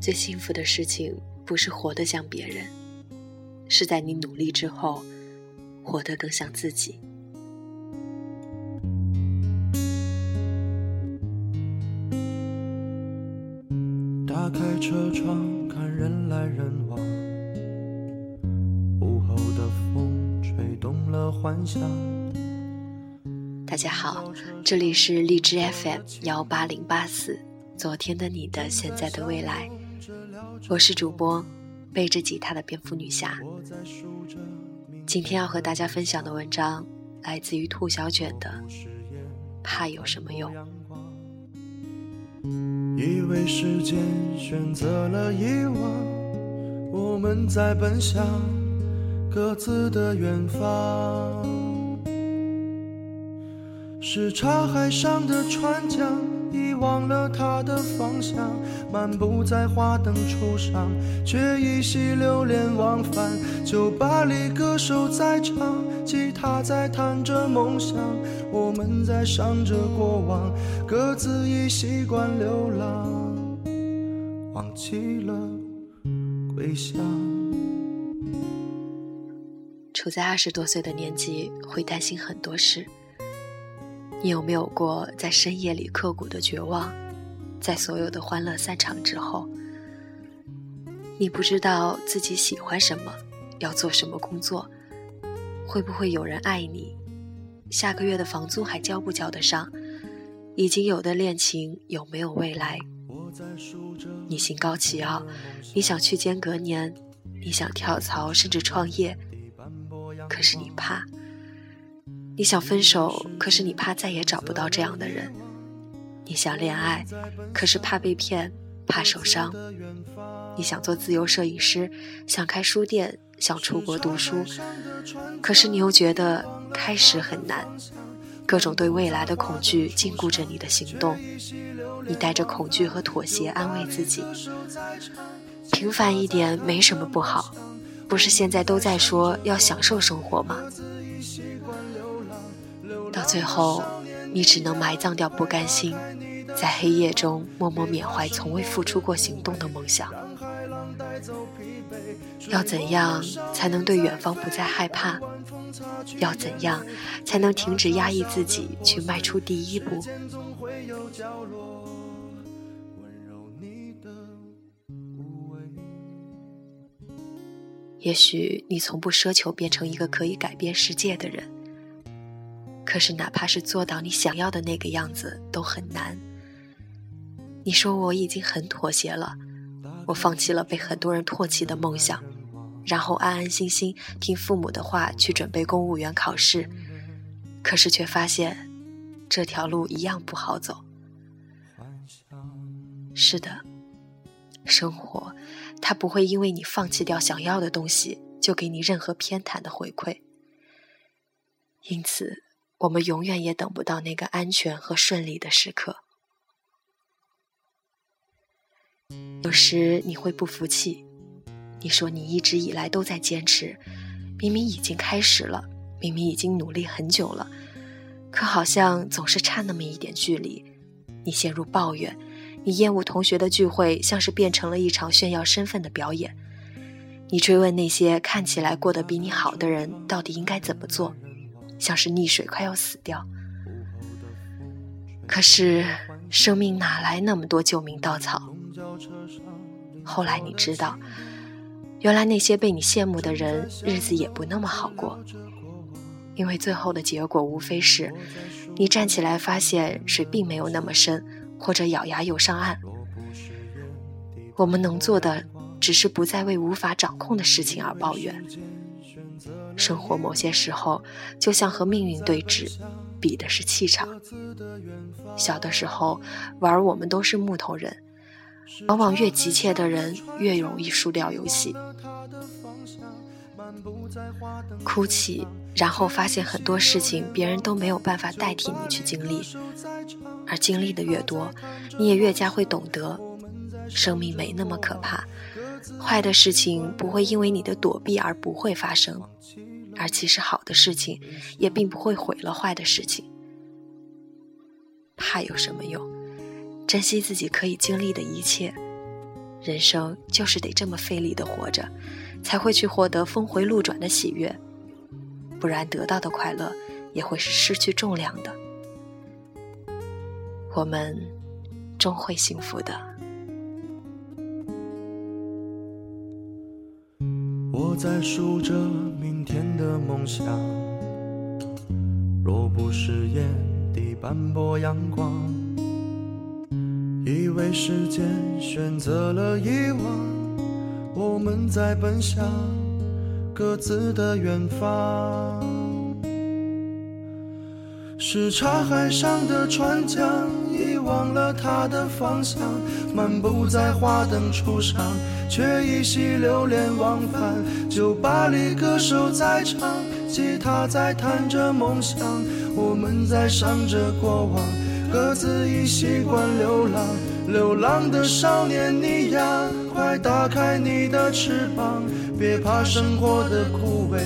最幸福的事情，不是活得像别人，是在你努力之后，活得更像自己。打开车窗，看人来人往，午后的风吹动了幻想。大家好，这里是荔枝 FM 幺八零八四，昨天的你的，现在的未来。我是主播，背着吉他的蝙蝠女侠。今天要和大家分享的文章来自于兔小卷的《怕有什么用》。以为时间选择了遗忘，我们在奔向各自的远方。是茶海上的船桨。遗忘了它的方向，漫步在花灯初上，却依稀流连忘返。酒吧里歌手在唱，吉他在弹着梦想，我们在想着过往，各自已习惯流浪，忘记了归乡。处在二十多岁的年纪，会担心很多事。你有没有过在深夜里刻骨的绝望？在所有的欢乐散场之后，你不知道自己喜欢什么，要做什么工作，会不会有人爱你？下个月的房租还交不交得上？已经有的恋情有没有未来？你心高气傲，你想去间隔年，你想跳槽甚至创业，可是你怕。你想分手，可是你怕再也找不到这样的人；你想恋爱，可是怕被骗，怕受伤；你想做自由摄影师，想开书店，想出国读书，可是你又觉得开始很难。各种对未来的恐惧禁锢着你的行动，你带着恐惧和妥协安慰自己：平凡一点没什么不好，不是现在都在说要享受生活吗？到最后，你只能埋葬掉不甘心，在黑夜中默默缅怀从未付出过行动的梦想。要怎样才能对远方不再害怕？要怎样才能停止压抑自己，去迈出第一步？也许你从不奢求变成一个可以改变世界的人。可是，哪怕是做到你想要的那个样子，都很难。你说我已经很妥协了，我放弃了被很多人唾弃的梦想，然后安安心心听父母的话去准备公务员考试。可是却发现，这条路一样不好走。是的，生活，它不会因为你放弃掉想要的东西，就给你任何偏袒的回馈。因此。我们永远也等不到那个安全和顺利的时刻。有时你会不服气，你说你一直以来都在坚持，明明已经开始了，明明已经努力很久了，可好像总是差那么一点距离。你陷入抱怨，你厌恶同学的聚会，像是变成了一场炫耀身份的表演。你追问那些看起来过得比你好的人，到底应该怎么做？像是溺水，快要死掉。可是生命哪来那么多救命稻草？后来你知道，原来那些被你羡慕的人，日子也不那么好过。因为最后的结果，无非是你站起来发现水并没有那么深，或者咬牙游上岸。我们能做的，只是不再为无法掌控的事情而抱怨。生活某些时候就像和命运对峙，比的是气场。小的时候玩，我们都是木头人，往往越急切的人越容易输掉游戏。哭泣，然后发现很多事情别人都没有办法代替你去经历，而经历的越多，你也越加会懂得，生命没那么可怕。坏的事情不会因为你的躲避而不会发生，而其实好的事情也并不会毁了坏的事情。怕有什么用？珍惜自己可以经历的一切。人生就是得这么费力的活着，才会去获得峰回路转的喜悦，不然得到的快乐也会是失去重量的。我们终会幸福的。在数着明天的梦想，若不是眼底斑驳阳光。以为时间选择了遗忘，我们在奔向各自的远方。是茶海上的船桨，忘了他的方向。漫步在花灯初上，却依稀流连忘返。酒吧里歌手在唱，吉他在弹着梦想，我们在想着过往。各自已习惯流浪，流浪的少年你呀，快打开你的翅膀，别怕生活的枯萎，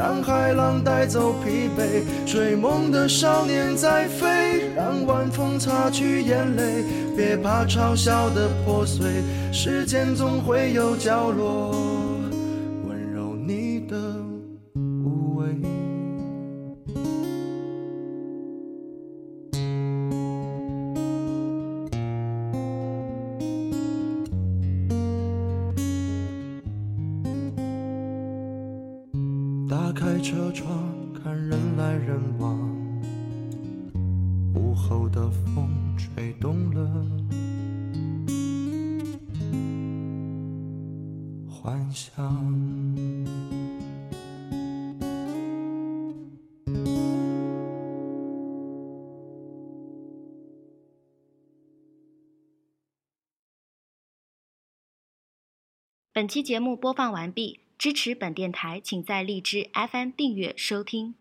让海浪带走疲惫。追梦的少年在飞，让晚风擦去眼泪，别怕嘲笑的破碎，时间总会有角落。车窗，看人来人往，午后的风吹动了幻想。本期节目播放完毕。支持本电台，请在荔枝 FM 订阅收听。